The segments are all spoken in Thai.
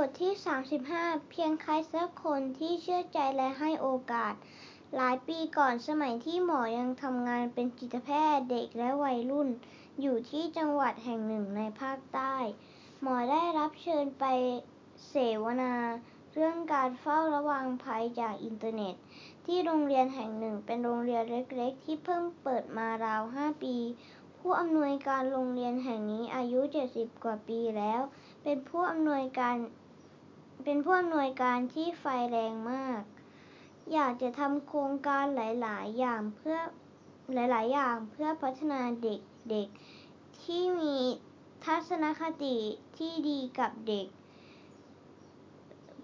บทที่ 35 เพียงใครสักคนที่เชื่อใจและให้โอกาส หลายปีก่อนสมัยที่หมอยังทำงานเป็นจิตแพทย์เด็กและวัยรุ่น อยู่ที่จังหวัดแห่งหนึ่งในภาคใต้ หมอได้รับเชิญไปเสวนา เรื่องการเฝ้าระวังภัยจากอินเทอร์เน็ต ที่โรงเรียนแห่งหนึ่งเป็นโรงเรียนเล็กๆ ที่เพิ่งเปิดมาราว 5 ปีผู้อำนวยการโรงเรียนแห่งนี้อายุ 70 กว่าปีแล้ว เป็นผู้อำนวยการ เป็นผู้อำนวยการที่ไฟแรงมาก อยากจะทำโครงการหลาย ๆ อย่างเพื่อหลาย ๆ อย่างเพื่อพัฒนาเด็ก ๆ ที่มีทัศนคติที่ดีกับเด็ก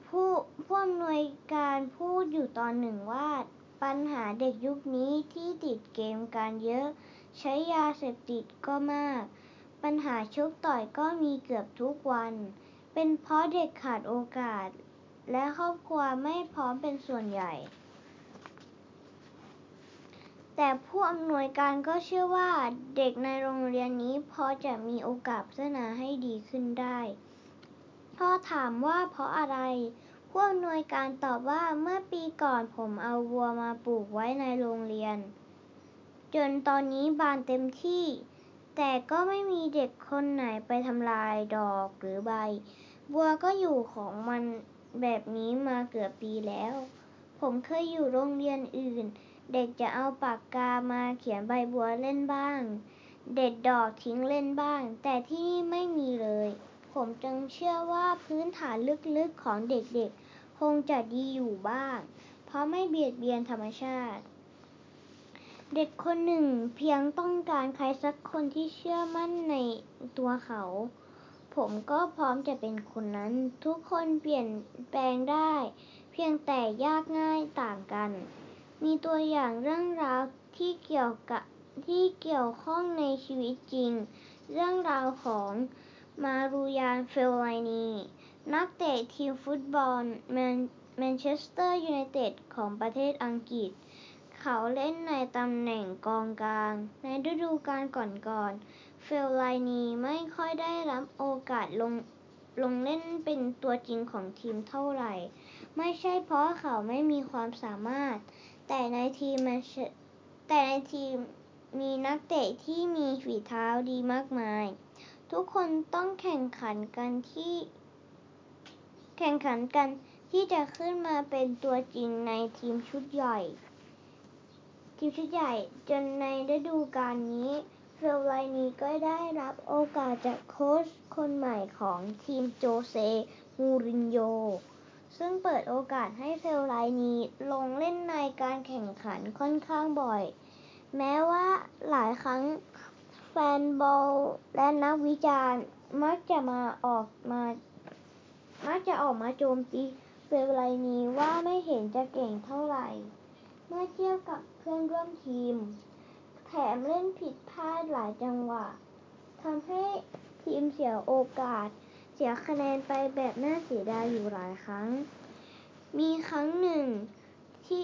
ผู้ผู้อำนวยการพูดอยู่ตอนหนึ่งว่าปัญหาเด็กยุคนี้ที่ติดเกมกันเยอะ ใช้ยาเสพติดก็มาก ปัญหาชกต่อยก็มีเกือบทุกวัน เป็นเพราะเด็กขาดโอกาส และครอบครัวไม่พร้อมเป็นส่วนใหญ่ แต่ผู้อำนวยการก็เชื่อว่าเด็กในโรงเรียนนี้พอจะมีโอกาสพัฒนาให้ดีขึ้นได้พอถามว่าเพราะอะไรผู้อำนวยการตอบว่าเมื่อปีก่อนผมเอาวัวมาปลูกไว้ในโรงเรียน จนตอนนี้บานเต็มที่ แต่ก็ไม่มีเด็กคนไหนไปทำลายดอกหรือใบ บัวก็อยู่ของมันแบบนี้มาเกือบปีแล้ว ผมเคยอยู่โรงเรียนอื่น เด็กจะเอาปากกามาเขียนใบบัวเล่นบ้าง เด็ดดอกทิ้งเล่นบ้าง แต่ที่นี่ไม่มีเลย ผมจึงเชื่อว่าพื้นฐานลึกๆของเด็กๆ คงจะดีอยู่บ้าง เพราะไม่เบียดเบียนธรรมชาติ เด็กคนหนึ่งเพียงต้องการใครสักคนที่เชื่อมั่นในตัวเขา ผมก็พร้อมจะเป็นคนนั้น ทุกคนเปลี่ยนแปลงได้ เพียงแต่ยากง่ายต่างกัน มีตัวอย่างเรื่องราวที่เกี่ยวกับที่เกี่ยวข้องในชีวิตจริง เรื่องราวของมารูยานเฟลไลนี นักเตะทีมฟุตบอลแมนเชสเตอร์ยูไนเต็ดของประเทศอังกฤษ เขาเล่นในตำแหน่งกองกลาง ในฤดูกาลก่อนๆ เฟลไลนีไม่ค่อยได้รับโอกาสลงลงเล่นเป็นตัวจริงของทีมเท่าไหร่ ไม่ใช่เพราะเขาไม่มีความสามารถ แต่ในทีมแต่ในทีมมีนักเตะที่มีฝีเท้าดีมากมาย ทุกคนต้องแข่งขันกันที่ แข่งขันกันที่จะขึ้นมาเป็นตัวจริงในทีมชุดใหญ่ ทีมชุดใหญ่จนในฤดูกาลนี้เฟลไลนีก็ได้รับโอกาสจากโค้ชคนใหม่ของทีมโจเซ มูรินโญ่ซึ่งเปิดโอกาสให้เฟลไลนีลงเล่นในการแข่งขันค่อนข้างบ่อย แม้ว่าหลายครั้งแฟนบอลและนักวิจารณ์มักจะมาออกมามักจะออกมาโจมตีเฟลไลนีว่าไม่เห็นจะเก่งเท่าไหร่ มื่อเทียบกับเพื่อนร่วมทีม แถมเล่นผิดพลาดหลายจังหวะทำให้ทีมเสียโอกาส เสียคะแนนไปแบบน่าเสียดายอยู่หลายครั้ง มีครั้งหนึ่งที่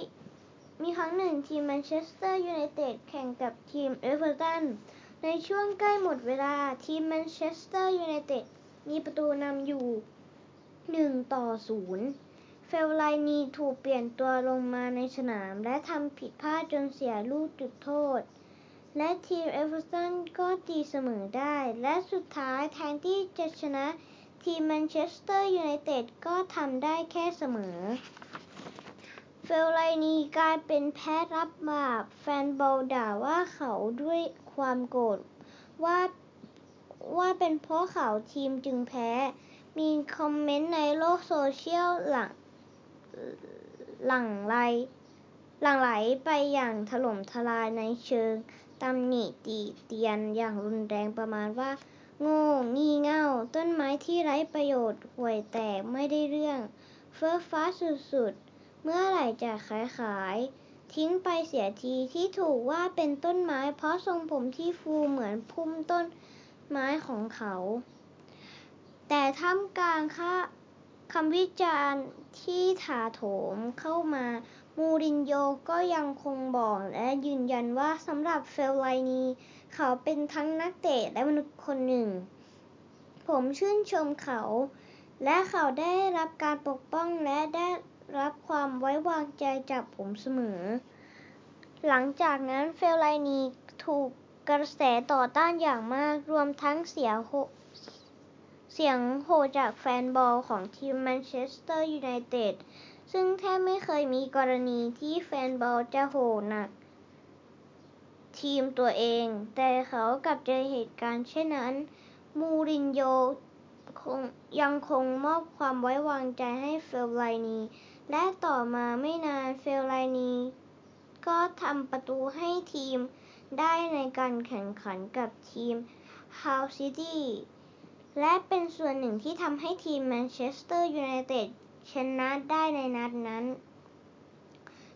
มีครั้งหนึ่งทีมแมนเชสเตอร์ยูไนเต็ดแข่งกับทีมเอเวอร์ตันในช่วงใกล้หมดเวลาทีมแมนเชสเตอร์ยูไนเต็ดมีประตูนำอยู่ 1 ต่อ 0 เฟลไลนีถูกเปลี่ยนตัวลงมาในสนาม และทำผิดพลาดจนเสียลูกจุดโทษ และทีมเอเวอร์ตันก็ตีเสมอได้ และสุดท้ายแทนที่จะชนะ ทีมแมนเชสเตอร์ยูไนเต็ดก็ทำได้แค่เสมอ เฟลไลนีกลายเป็นแพะรับบาปแฟนบอลด่าว่าเขาด้วยความโกรธว่าว่าเป็นเพราะเขาทีมจึงแพ้ มีคอมเมนต์ในโลกโซเชียลหลัง หลั่งไหลหลั่งไหลไปอย่างถล่มทลายในเชิงตำหนิติเตียนอย่างรุนแรงประมาณว่า โง่งี่เง่า ต้นไม้ที่ไร้ประโยชน์ห่วยแตกไม่ได้เรื่อง เฟ้อฟ้าสุดๆ เมื่อไหร่จะขายขาย ทิ้งไปเสียทีที่ถูกว่าเป็นต้นไม้เพราะทรงผมที่ฟูเหมือนพุ่มต้นไม้ของเขา แต่ท่ามกลางค่า คำวิจารณ์ที่ถาโถมเข้ามา มูรินโญ่ก็ยังคงบอกและยืนยันว่าสำหรับเฟลไลนี เขาเป็นทั้งนักเตะและมนุษย์คนหนึ่ง ผมชื่นชมเขา และเขาได้รับการปกป้องและได้รับความไว้วางใจจากผมเสมอ หลังจากนั้นเฟลไลนีถูกกระแสต่อต้านอย่างมากรวมทั้งเสีย เสียงโห่จากแฟนบอลของทีมแมนเชสเตอร์ยูไนเต็ดซึ่งแทบไม่เคยมีกรณีที่แฟนบอลจะโห่หนักทีมตัวเอง แต่เขากลับเจอเหตุการณ์เช่นนั้น มูรินโญ่ยังคงมอบความไว้วางใจให้เฟลไลนี และต่อมาไม่นานเฟลไลนี ก็ทำประตูให้ทีมได้ในการแข่งขันกับทีมฮัลซิตี้ และเป็นส่วนหนึ่งที่ทำให้ทีมแมนเชสเตอร์ยูไนเต็ดชนะได้ในนัดนั้น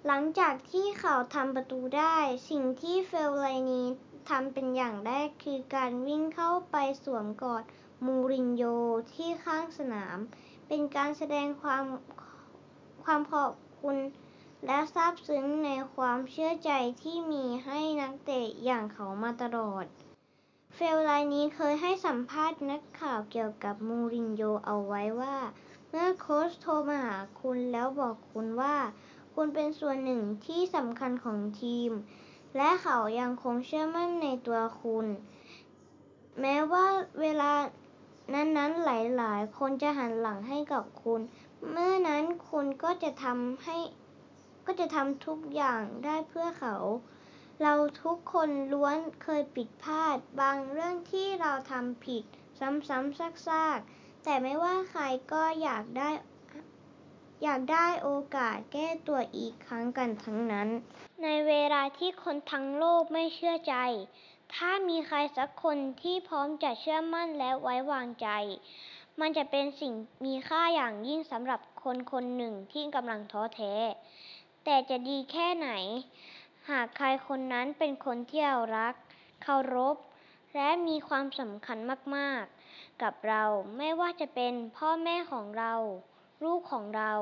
หลังจากที่เขาทำประตูได้ สิ่งที่เฟลไลนีทำเป็นอย่างแรกคือการวิ่งเข้าไปสวมกอดมูรินโญที่ข้างสนาม เป็นการแสดงความความขอบคุณและซาบซึ้งในความเชื่อใจที่มีให้นักเตะอย่างเขามาตลอด ฟลไลนี้เคยให้สัมภาษณ์นักข่าวเกี่ยวกับมูรินโญ่เอาไว้ว่า เมื่อโค้ชโทรมาหาคุณแล้วบอกคุณว่า คุณเป็นส่วนหนึ่งที่สำคัญของทีม และเขายังคงเชื่อมั่นในตัวคุณ แม้ว่าเวลานั้นๆหลายๆ คนจะหันหลังให้กับคุณ เมื่อนั้นคุณก็จะทำให้ก็จะทำทุกอย่างได้เพื่อเขา เราทุกคนล้วนเคยผิดพลาด บางเรื่องที่เราทำผิด ซ้ำๆซากๆ แต่ไม่ว่าใครก็อยากได้ อยากได้โอกาสแก้ตัวอีกครั้งกันทั้งนั้น ในเวลาที่คนทั้งโลกไม่เชื่อใจ ถ้ามีใครสักคนที่พร้อมจะเชื่อมั่นและไว้วางใจ มันจะเป็นสิ่งมีค่าอย่างยิ่งสำหรับคนคนหนึ่งที่กำลังท้อแท้ แต่จะดีแค่ไหน หากใครคนนั้นเป็นคนที่เรารัก เคารพ และมีความสำคัญมากๆ กับเราไม่ว่าจะเป็นพ่อแม่ของเรา ลูกของเรา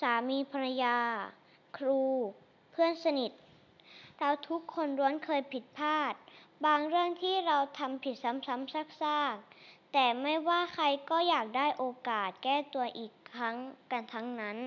สามีภรรยา ครู เพื่อนสนิท เราทุกคนล้วนเคยผิดพลาด บางเรื่องที่เราทำผิดซ้ำๆซากๆ แต่ไม่ว่าใครก็อยากได้โอกาสแก้ตัวอีกครั้งกันทั้งนั้น